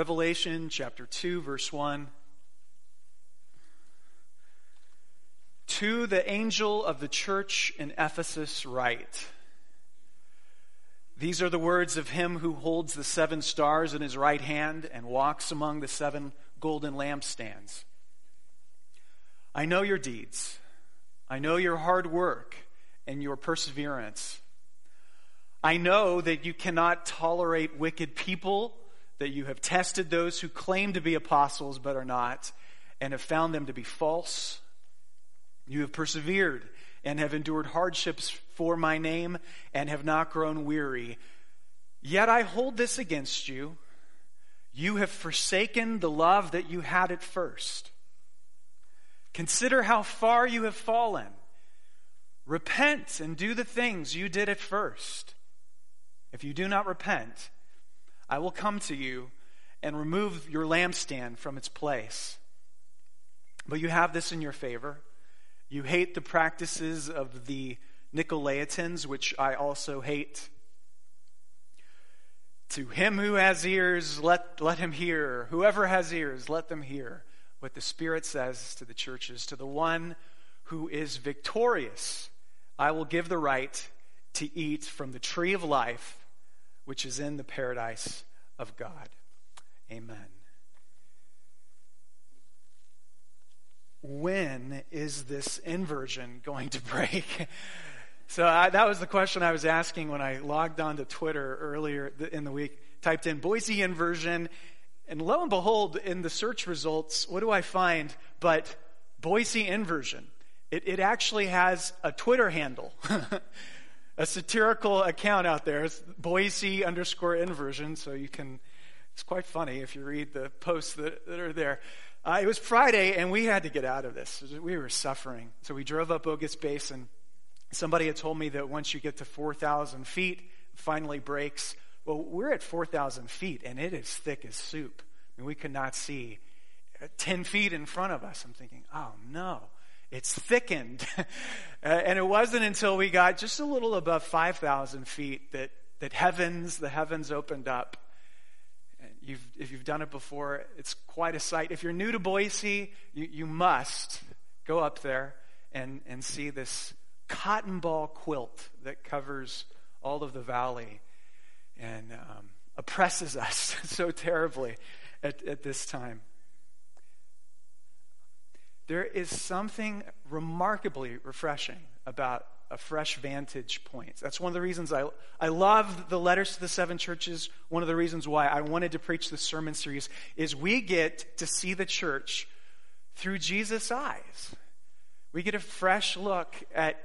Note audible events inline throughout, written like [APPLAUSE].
Revelation chapter 2, verse 1. To the angel of the church in Ephesus, write These are the words of him who holds the seven stars in his right hand and walks among the seven golden lampstands. I know your deeds, I know your hard work and your perseverance. I know that you cannot tolerate wicked people that you have tested those who claim to be apostles but are not, and have found them to be false. You have persevered and have endured hardships for my name and have not grown weary. Yet I hold this against you. You have forsaken the love that you had at first. Consider how far you have fallen. Repent and do the things you did at first. If you do not repent, I will come to you and remove your lampstand from its place. But you have this in your favor. You hate the practices of the Nicolaitans, which I also hate. To him who has ears, let, let him hear. Whoever has ears, let them hear what the Spirit says to the churches. To the one who is victorious, I will give the right to eat from the tree of life which is in the paradise of God. Amen. When is this inversion going to break? [LAUGHS] so I, that was the question I was asking when I logged on to Twitter earlier in the week. Typed in Boise inversion, and lo and behold, in the search results, what do I find but Boise inversion? It, it actually has a Twitter handle. [LAUGHS] a satirical account out there. It's Boise underscore inversion, so you can, it's quite funny if you read the posts that, that are there. Uh, it was Friday, and we had to get out of this. We were suffering. So we drove up Bogus Basin. Somebody had told me that once you get to 4,000 feet, finally breaks. Well, we're at 4,000 feet, and it is thick as soup. I mean, we could not see 10 feet in front of us. I'm thinking, oh no it's thickened. [LAUGHS] and it wasn't until we got just a little above 5,000 feet that, that heavens, the heavens opened up. You've, if you've done it before, it's quite a sight. If you're new to Boise, you, you must go up there and, and see this cotton ball quilt that covers all of the valley and um, oppresses [LAUGHS] us so terribly at, at this time. There is something remarkably refreshing about a fresh vantage point. That's one of the reasons I, I love the letters to the seven churches. One of the reasons why I wanted to preach this sermon series is we get to see the church through Jesus' eyes. We get a fresh look at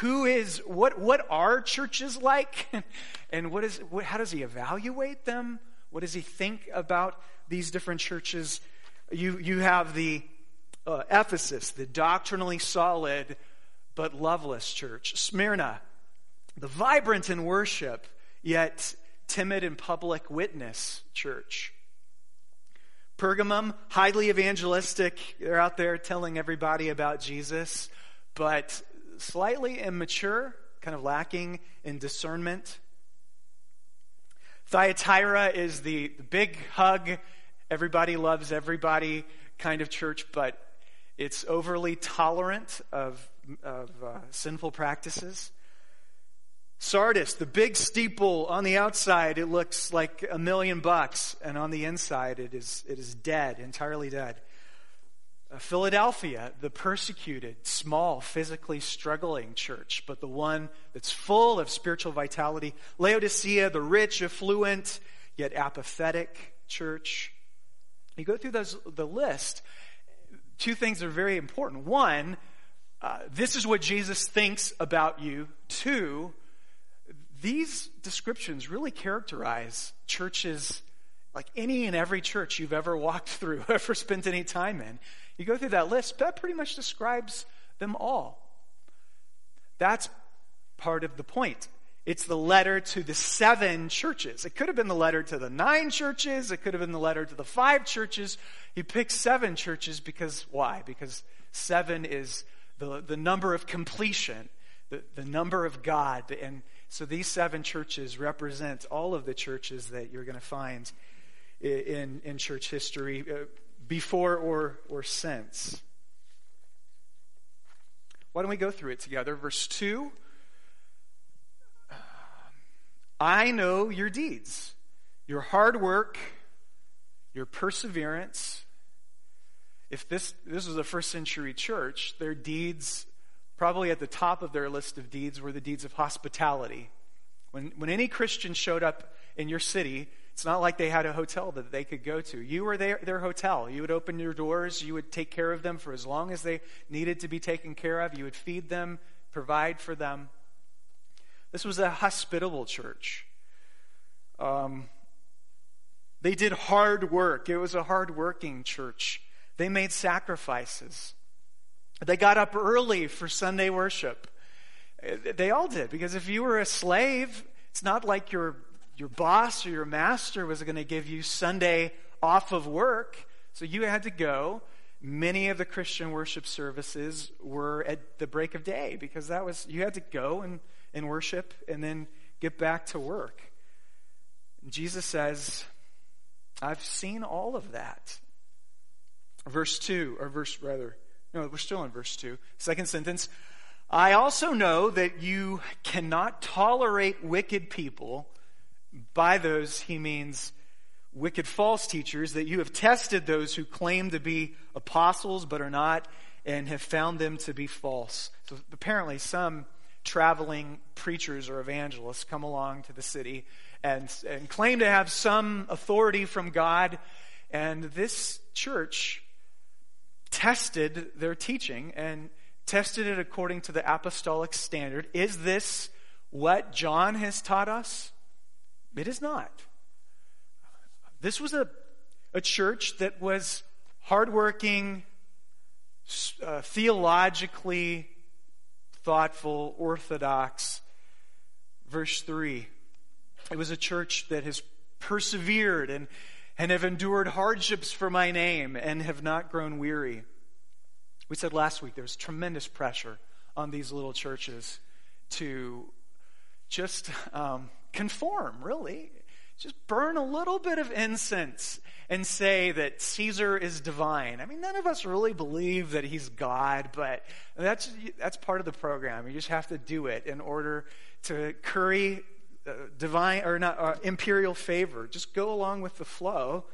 who is, what, what are churches like? [LAUGHS] and what is, what, how does he evaluate them? What does he think about these different churches? You, you have the uh, Ephesus, the doctrinally solid but loveless church. Smyrna, the vibrant in worship, yet timid in public witness church. Pergamum, highly evangelistic. They're out there telling everybody about Jesus, but slightly immature, kind of lacking in discernment. Thyatira is the, the big hug, everybody loves everybody kind of church, but it's overly tolerant of, of uh, sinful practices. Sardis, the big steeple on the outside, it looks like a million bucks, and on the inside, it is, it is dead, entirely dead. Uh, Philadelphia, the persecuted, small, physically struggling church, but the one that's full of spiritual vitality. Laodicea, the rich, affluent, yet apathetic church. You go through those, the list, two things are very important. One, uh, this is what Jesus thinks about you. Two, these descriptions really characterize churches like any and every church you've ever walked [LAUGHS] through, [LAUGHS] ever spent any time in. You go through that list, that pretty much describes them all. That's part of the point. It's the letter to the seven churches. It could have been the letter to the nine churches. It could have been the letter to the five churches. He picks seven churches because, why? Because seven is the, the number of completion, the, the number of God. And so these seven churches represent all of the churches that you're going to find in, in church history, uh, before or, or since. Why don't we go through it together? Verse 2 I know your deeds, your hard work, your perseverance. If this, this was a first century church, their deeds, probably at the top of their list of deeds, were the deeds of hospitality. When, when any Christian showed up in your city, it's not like they had a hotel that they could go to. You were their, their hotel. You would open your doors. You would take care of them for as long as they needed to be taken care of. You would feed them, provide for them. This was a hospitable church. Um, they did hard work. It was a hard working church. They made sacrifices. They got up early for Sunday worship. They all did, because if you were a slave, it's not like your your boss or your master was going to give you Sunday off of work, so you had to go. Many of the Christian worship services were at the break of day because that was you had to go and, and worship and then get back to work. Jesus says, I've seen all of that. Verse 2, or verse rather, no, we're still in verse 2. Second sentence. I also know that you cannot tolerate wicked people by those, he means wicked false teachers, that you have tested those who claim to be apostles but are not, and have found them to be false. So apparently, some traveling preachers or evangelists come along to the city and, and claim to have some authority from God. And this church tested their teaching and tested it according to the apostolic standard. Is this what John has taught us? It is not. This was a, a church that was hardworking, uh, theologically thoughtful, orthodox. Verse 3 it was a church that has persevered and, and have endured hardships for my name and have not grown weary. We said last week there was tremendous pressure on these little churches to just um, conform, really. Just burn a little bit of incense and say that Caesar is divine. I mean, none of us really believe that he's God, but that's, that's part of the program. You just have to do it in order to curry uh, divine or not uh, imperial favor. Just go along with the flow.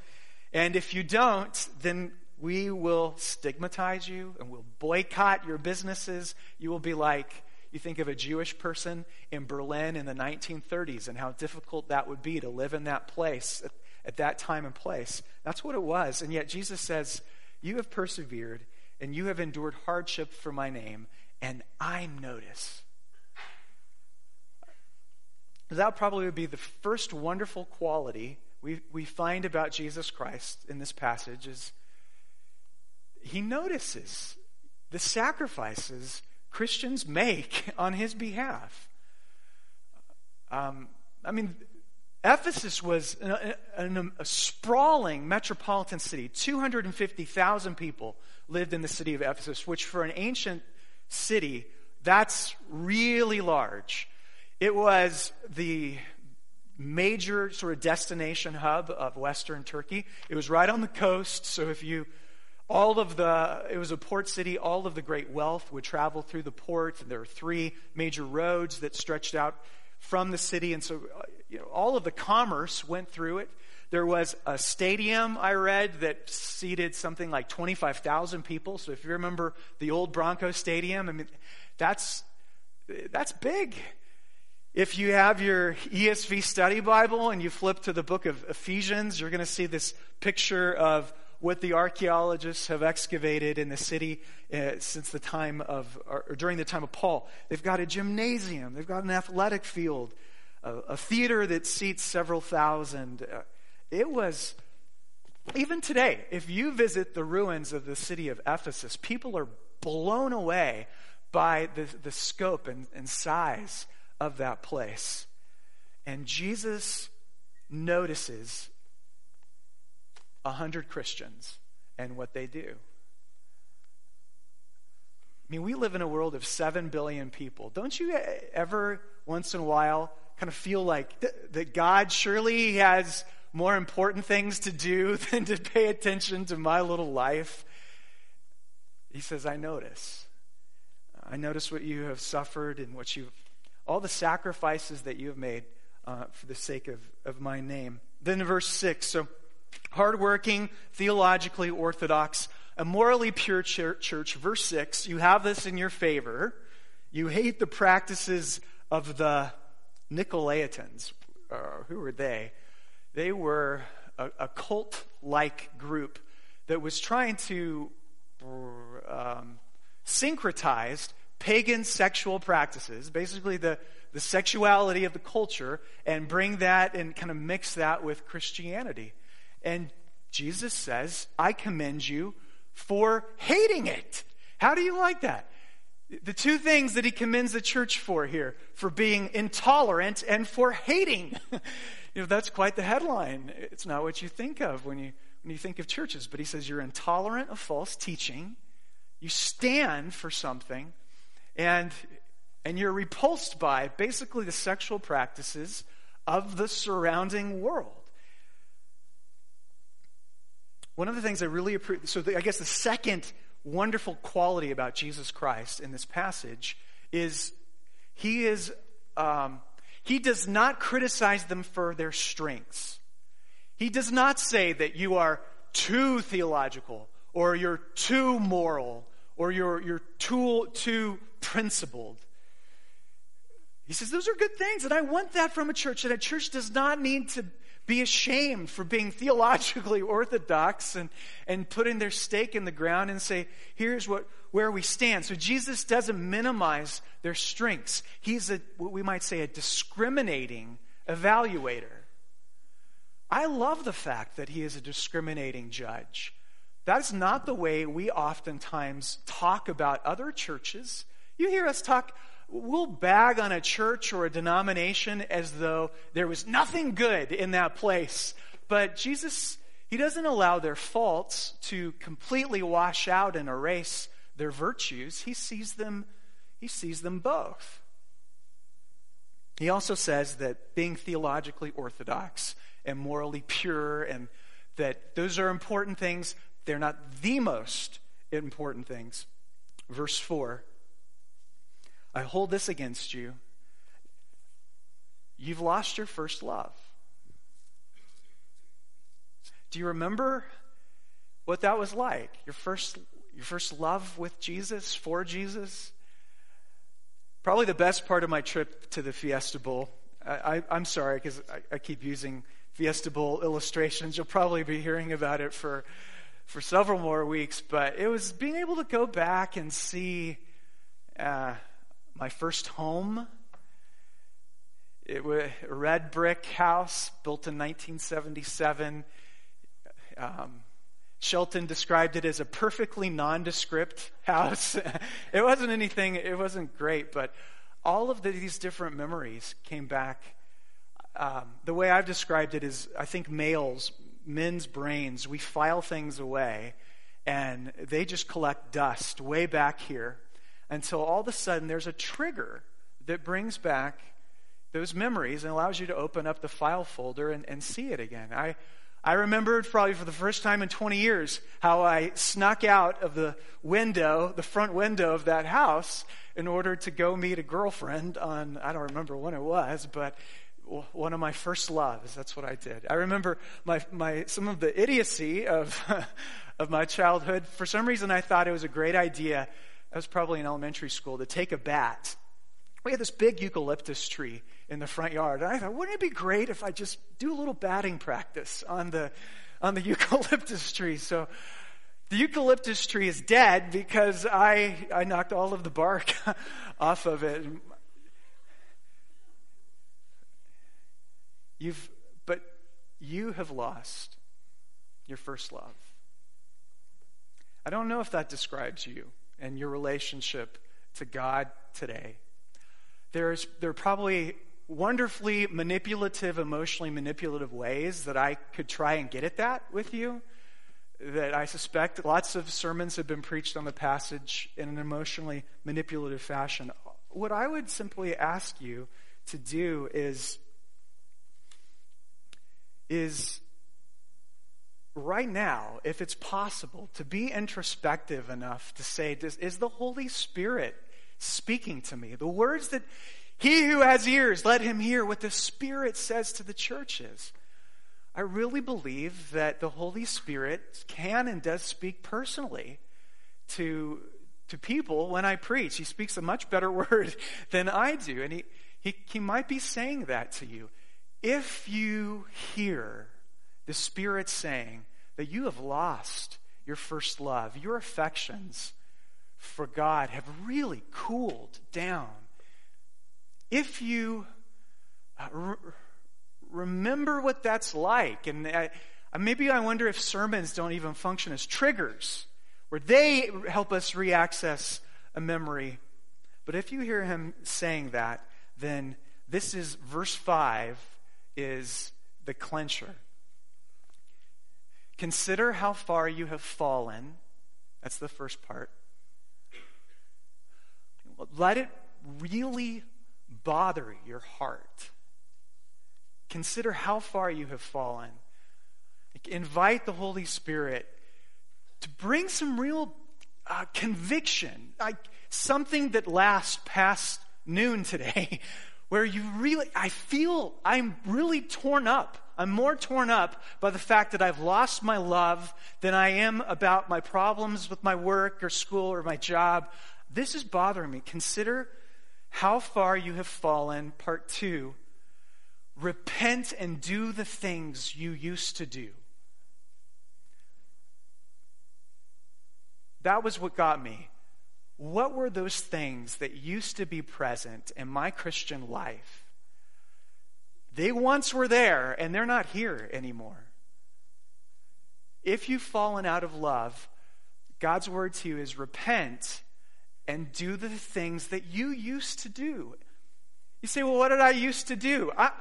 And if you don't, then we will stigmatize you and we'll boycott your businesses. You will be like you think of a Jewish person in Berlin in the 1930s and how difficult that would be to live in that place at, at that time and place. That's what it was. And yet Jesus says, You have persevered and you have endured hardship for my name, and I notice. That probably would be the first wonderful quality we, we find about Jesus Christ in this passage is he notices the sacrifices Christians make [LAUGHS] on his behalf. Um, I mean, Ephesus was a, a, a, sprawling metropolitan city. 250,000 people lived in the city of Ephesus, which for an ancient city, that's really large. It was the major sort of destination hub of Western Turkey. It was right on the coast, so if you all of the it was a port city all of the great wealth would travel through the port and there were three major roads that stretched out from the city and so uh, you know all of the commerce went through it. There was a stadium i read that seated something like 25,000 people. So if you remember the old bronco stadium i mean that's that's big. If you have your ESV study Bible and you flip to the book of Ephesians, you're going to see this picture of what the archaeologists have excavated in the city uh, since the time of, or during the time of Paul. They've got a gymnasium, they've got an athletic field, a, a theater that seats several thousand. Uh, it was, even today, if you visit the ruins of the city of Ephesus, people are blown away by the, the scope and, and size of that place. And Jesus notices a hundred Christians and what they do. I mean, we live in a world of seven billion people. Don't you ever, once in a while, kind of feel like th- that God surely has more important things to do [LAUGHS] than to pay attention to my little life? He says, I notice. I notice what you have suffered and what you've, all the sacrifices that you have made uh, for the sake of, of my name. Then verse 6, so hardworking, theologically orthodox, a morally pure church. Verse 6, you have this in your favor. You hate the practices of the Nicolaitans. Uh, who were they? They were a, a cult like group that was trying to um, syncretize pagan sexual practices, basically the, the sexuality of the culture, and bring that and kind of mix that with Christianity. And Jesus says, I commend you for hating it. How do you like that? The two things that he commends the church for here for being intolerant and for hating. [LAUGHS] you know, that's quite the headline. It's not what you think of when you, when you think of churches, but he says you're intolerant of false teaching, you stand for something, and, and you're repulsed by basically the sexual practices of the surrounding world. One of the things I really appreciate, so the, I guess the second wonderful quality about Jesus Christ in this passage is he is um, he does not criticize them for their strengths. He does not say that you are too theological or you're too moral or you're, you're too, too principled. He says, Those are good things, and I want that from a church. And a church does not need to be ashamed for being theologically [LAUGHS] orthodox and, and putting their stake in the ground and say, here's what, where we stand. So Jesus doesn't minimize their strengths. He's a, what we might say, a discriminating evaluator. I love the fact that he is a discriminating judge. That's not the way we oftentimes talk about other churches. You hear us talk we'll bag on a church or a denomination as though there was nothing good in that place. But Jesus, He doesn't allow their faults to completely wash out and erase their virtues. He sees them, He sees them both. He also says that being theologically orthodox and morally pure and that those are important things, they're not the most important things. Verse 4 I hold this against you. You've lost your first love. Do you remember what that was like? Your first, your first love with Jesus, for Jesus? Probably the best part of my trip to the Fiesta Bowl. I, am sorry because I, I keep using Fiesta Bowl illustrations. You'll probably be hearing about it for, for several more weeks, but it was being able to go back and see uh, my first home. It was a red brick house built in 1977. Um, Shelton described it as a perfectly nondescript house. [LAUGHS] it wasn't anything, it wasn't great, but all of the, these different memories came back. Um, the way I've described it is I think males, men's brains, we file things away and they just collect dust way back here until all of a sudden there's a trigger that brings back those memories and allows you to open up the file folder and, and see it again. I, I remembered probably for the first time in 20 years how I snuck out of the window, the front window of that house, in order to go meet a girlfriend on, I don't remember when it was, but one of my first loves. That's what I did. I remember my, my, some of the idiocy of, [LAUGHS] of my childhood. For some reason, I thought it was a great idea I was probably in elementary school, to take a bat. We had this big eucalyptus tree in the front yard. And I thought, wouldn't it be great if I just do a little batting practice on the, on the [LAUGHS] eucalyptus tree? So the eucalyptus tree is dead because I, I knocked all of the bark [LAUGHS] off of it. You've, but you have lost your first love. I don't know if that describes you and your relationship to God today. There's, there are probably wonderfully manipulative, emotionally manipulative ways that I could try and get at that with you. That I suspect lots of sermons have been preached on the passage in an emotionally manipulative fashion. What I would simply ask you to do is is right now, if it's possible, to be introspective enough to say, Is the Holy Spirit speaking to me? The words that he who has ears, let him hear what the Spirit says to the churches. I really believe that the Holy Spirit can and does speak personally to, to people when I preach. He speaks a much better [LAUGHS] word than I do. And he, he, he might be saying that to you. If you hear the Spirit saying that you have lost your first love, your affections for God have really cooled down, if you uh, re- remember what that's like, and I, maybe I wonder if sermons don't even function as triggers where they help us reaccess a memory. But if you hear him saying that, then this is verse 5 is the clincher. Consider how far you have fallen. That's the first part. Let it really bother your heart. Consider how far you have fallen. Invite the Holy Spirit to bring some real uh, conviction, like something that lasts past noon today, [LAUGHS] where you really, I feel I'm really torn up. I'm more torn up by the fact that I've lost my love than I am about my problems with my work or school or my job. This is bothering me. Consider how far you have fallen. Part two repent and do the things you used to do. That was what got me. What were those things that used to be present in my Christian life? They once were there, and they're not here anymore. If you've fallen out of love, God's word to you is repent and do the things that you used to do. You say, well, what did I used to do? I,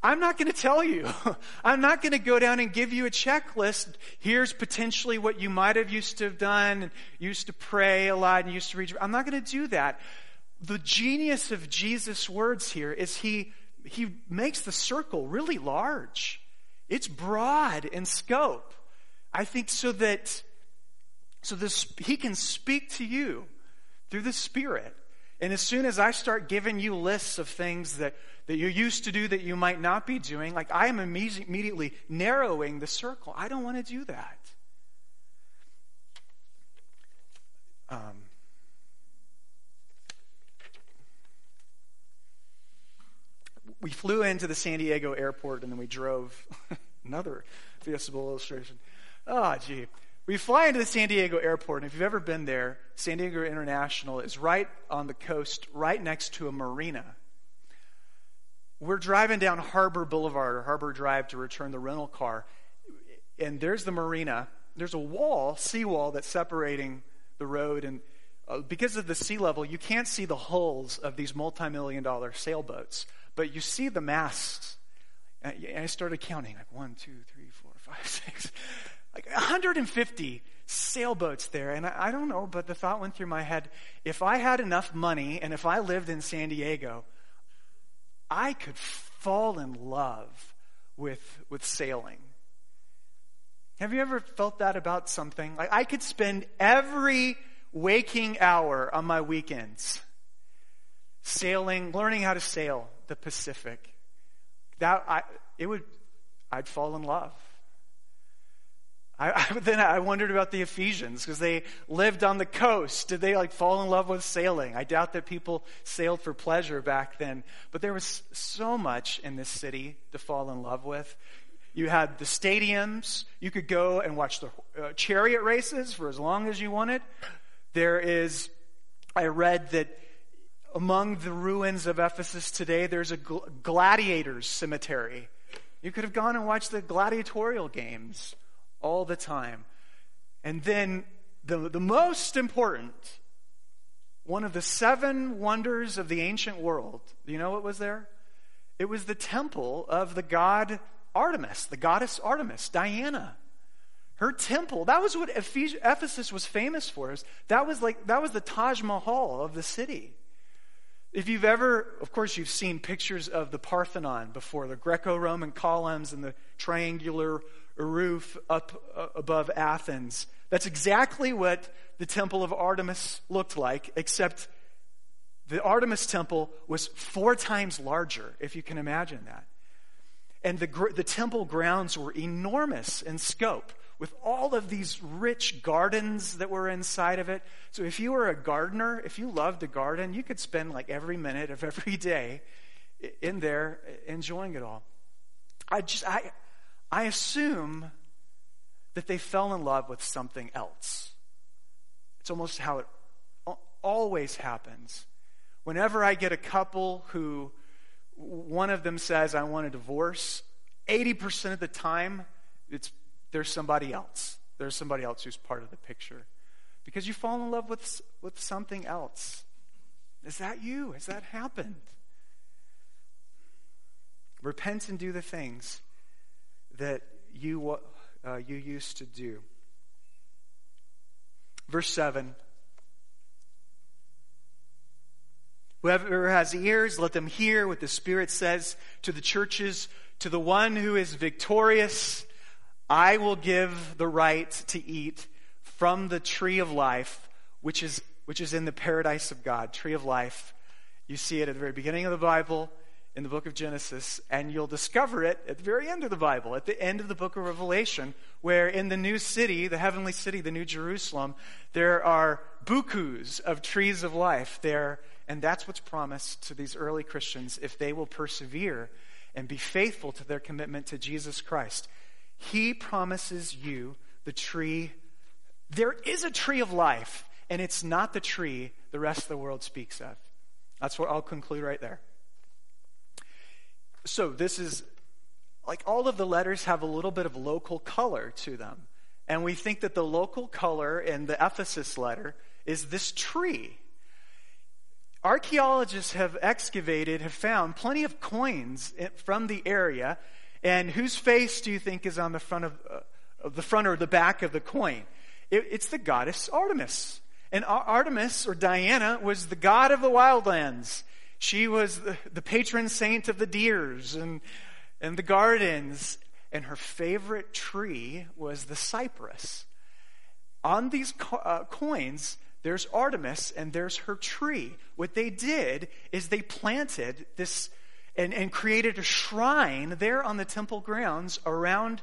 I'm not going to tell you. [LAUGHS] I'm not going to go down and give you a checklist. Here's potentially what you might have used to have done, and used to pray a lot, and used to read. I'm not going to do that. The genius of Jesus' words here is he, he makes the circle really large. It's broad in scope. I think so that so this, he can speak to you through the Spirit. And as soon as I start giving you lists of things that, that you used to do that you might not be doing, like I am immediately narrowing the circle. I don't want to do that. Um, we flew into the San Diego airport and then we drove. [LAUGHS] Another visible illustration. Oh, gee. We fly into the San Diego airport, and if you've ever been there, San Diego International is right on the coast, right next to a marina. We're driving down Harbor Boulevard or Harbor Drive to return the rental car, and there's the marina. There's a wall, seawall, that's separating the road, and uh, because of the sea level, you can't see the hulls of these multi million dollar sailboats, but you see the masks. And I started counting like one, two, three, four, five, [LAUGHS] six like 150 sailboats there. And I, I, don't know, but the thought went through my head if I had enough money and if I lived in San Diego, I could fall in love with, with sailing. Have you ever felt that about something? Like I could spend every waking hour on my weekends sailing, learning how to sail the Pacific. That I, it would, I'd fall in love. I, [LAUGHS] I, then I wondered about the Ephesians because they lived on the coast. Did they like fall in love with sailing? I doubt that people sailed for pleasure back then. But there was so much in this city to fall in love with. You had the stadiums. You could go and watch the uh, chariot races for as long as you wanted. There is, I read that among the ruins of Ephesus today, there's a gladiators cemetery. You could have gone and watched the gladiatorial games all the time. And then the, the most important, one of the seven wonders of the ancient world, you know what was there? It was the temple of the god Artemis, the goddess Artemis, Diana. Her temple, that was what Ephesus was famous for. That was like that was the Taj Mahal of the city. If you've ever, of course, you've seen pictures of the Parthenon before, the Greco Roman columns and the triangular roof up uh, above Athens. That's exactly what the Temple of Artemis looked like, except the Artemis Temple was four times larger, if you can imagine that. And the, the temple grounds were enormous in scope with all of these rich gardens that were inside of it. So if you were a gardener, if you loved a garden, you could spend like every minute of every [LAUGHS] day in there enjoying it all. I just I I assume that they fell in love with something else. It's almost how it always happens. Whenever I get a couple who one of them says, I want a divorce, 80% of the time, it's, there's somebody else. There's somebody else who's part of the picture. Because you fall in love with, with something else. Is that you? Has that happened? Repent and do the things that you, uh, you used to do. Verse 7 Whoever has ears, let them hear what the Spirit says to the churches. To the one who is victorious, I will give the right to eat from the tree of life, which is, which is in the paradise of God. Tree of life. You see it at the very beginning of the Bible, in the book of Genesis, and you'll discover it at the very end of the Bible, at the end of the book of Revelation, where in the new city, the heavenly city, the new Jerusalem, there are bukus of trees of life there and that's what's promised to these early Christians if they will persevere and be faithful to their commitment to Jesus Christ. He promises you the tree. There is a tree of life, and it's not the tree the rest of the world speaks of. That's what I'll conclude right there. So, this is like all of the letters have a little bit of local color to them. And we think that the local color in the Ephesus letter is this tree archaeologists have excavated, have found plenty of coins from the area. And whose face do you think is on the front of, uh, of the front or the back of the coin? It, it's the goddess Artemis. And Artemis, or Diana, was the god of the wildlands. She was the, the patron saint of the deers and, and the gardens. And her favorite tree was the cypress. On these co- uh, coins, there's Artemis and there's her tree. What they did is they planted this and, and created a shrine there on the temple grounds around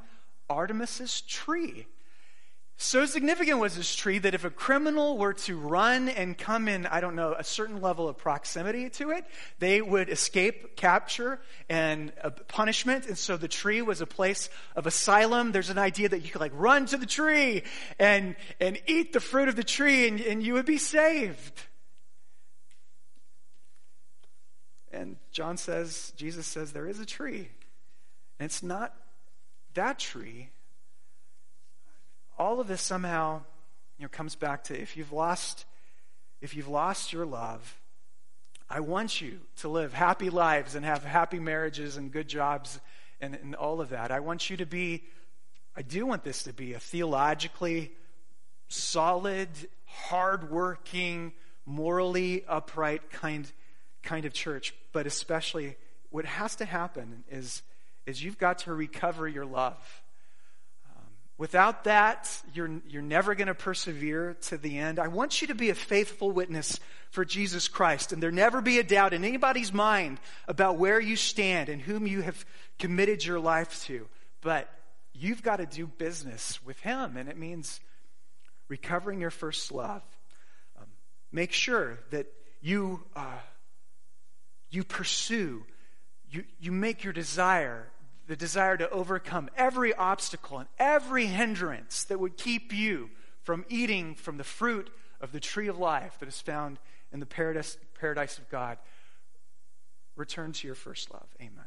Artemis's tree. So significant was this tree that if a criminal were to run and come in, I don't know, a certain level of proximity to it, they would escape capture and uh, punishment. And so the tree was a place of asylum. There's an idea that you could like run to the tree and, and eat the fruit of the tree and, and you would be saved. And John says, Jesus says, there is a tree. And it's not that tree all of this somehow you know, comes back to if you've lost if you've lost your love, I want you to live happy lives and have happy marriages and good jobs and, and all of that. I want you to be, I do want this to be a theologically solid, hardworking, morally upright kind, kind of church. But especially, what has to happen is, is you've got to recover your love. Without that, you're, you're never going to persevere to the end. I want you to be a faithful witness for Jesus Christ, and there never be a doubt in anybody's mind about where you stand and whom you have committed your life to. But you've got to do business with Him, and it means recovering your first love. Um, make sure that you, uh, you pursue, you, you make your desire the desire to overcome every obstacle and every hindrance that would keep you from eating from the fruit of the tree of life that is found in the paradise, paradise of God. Return to your first love. Amen.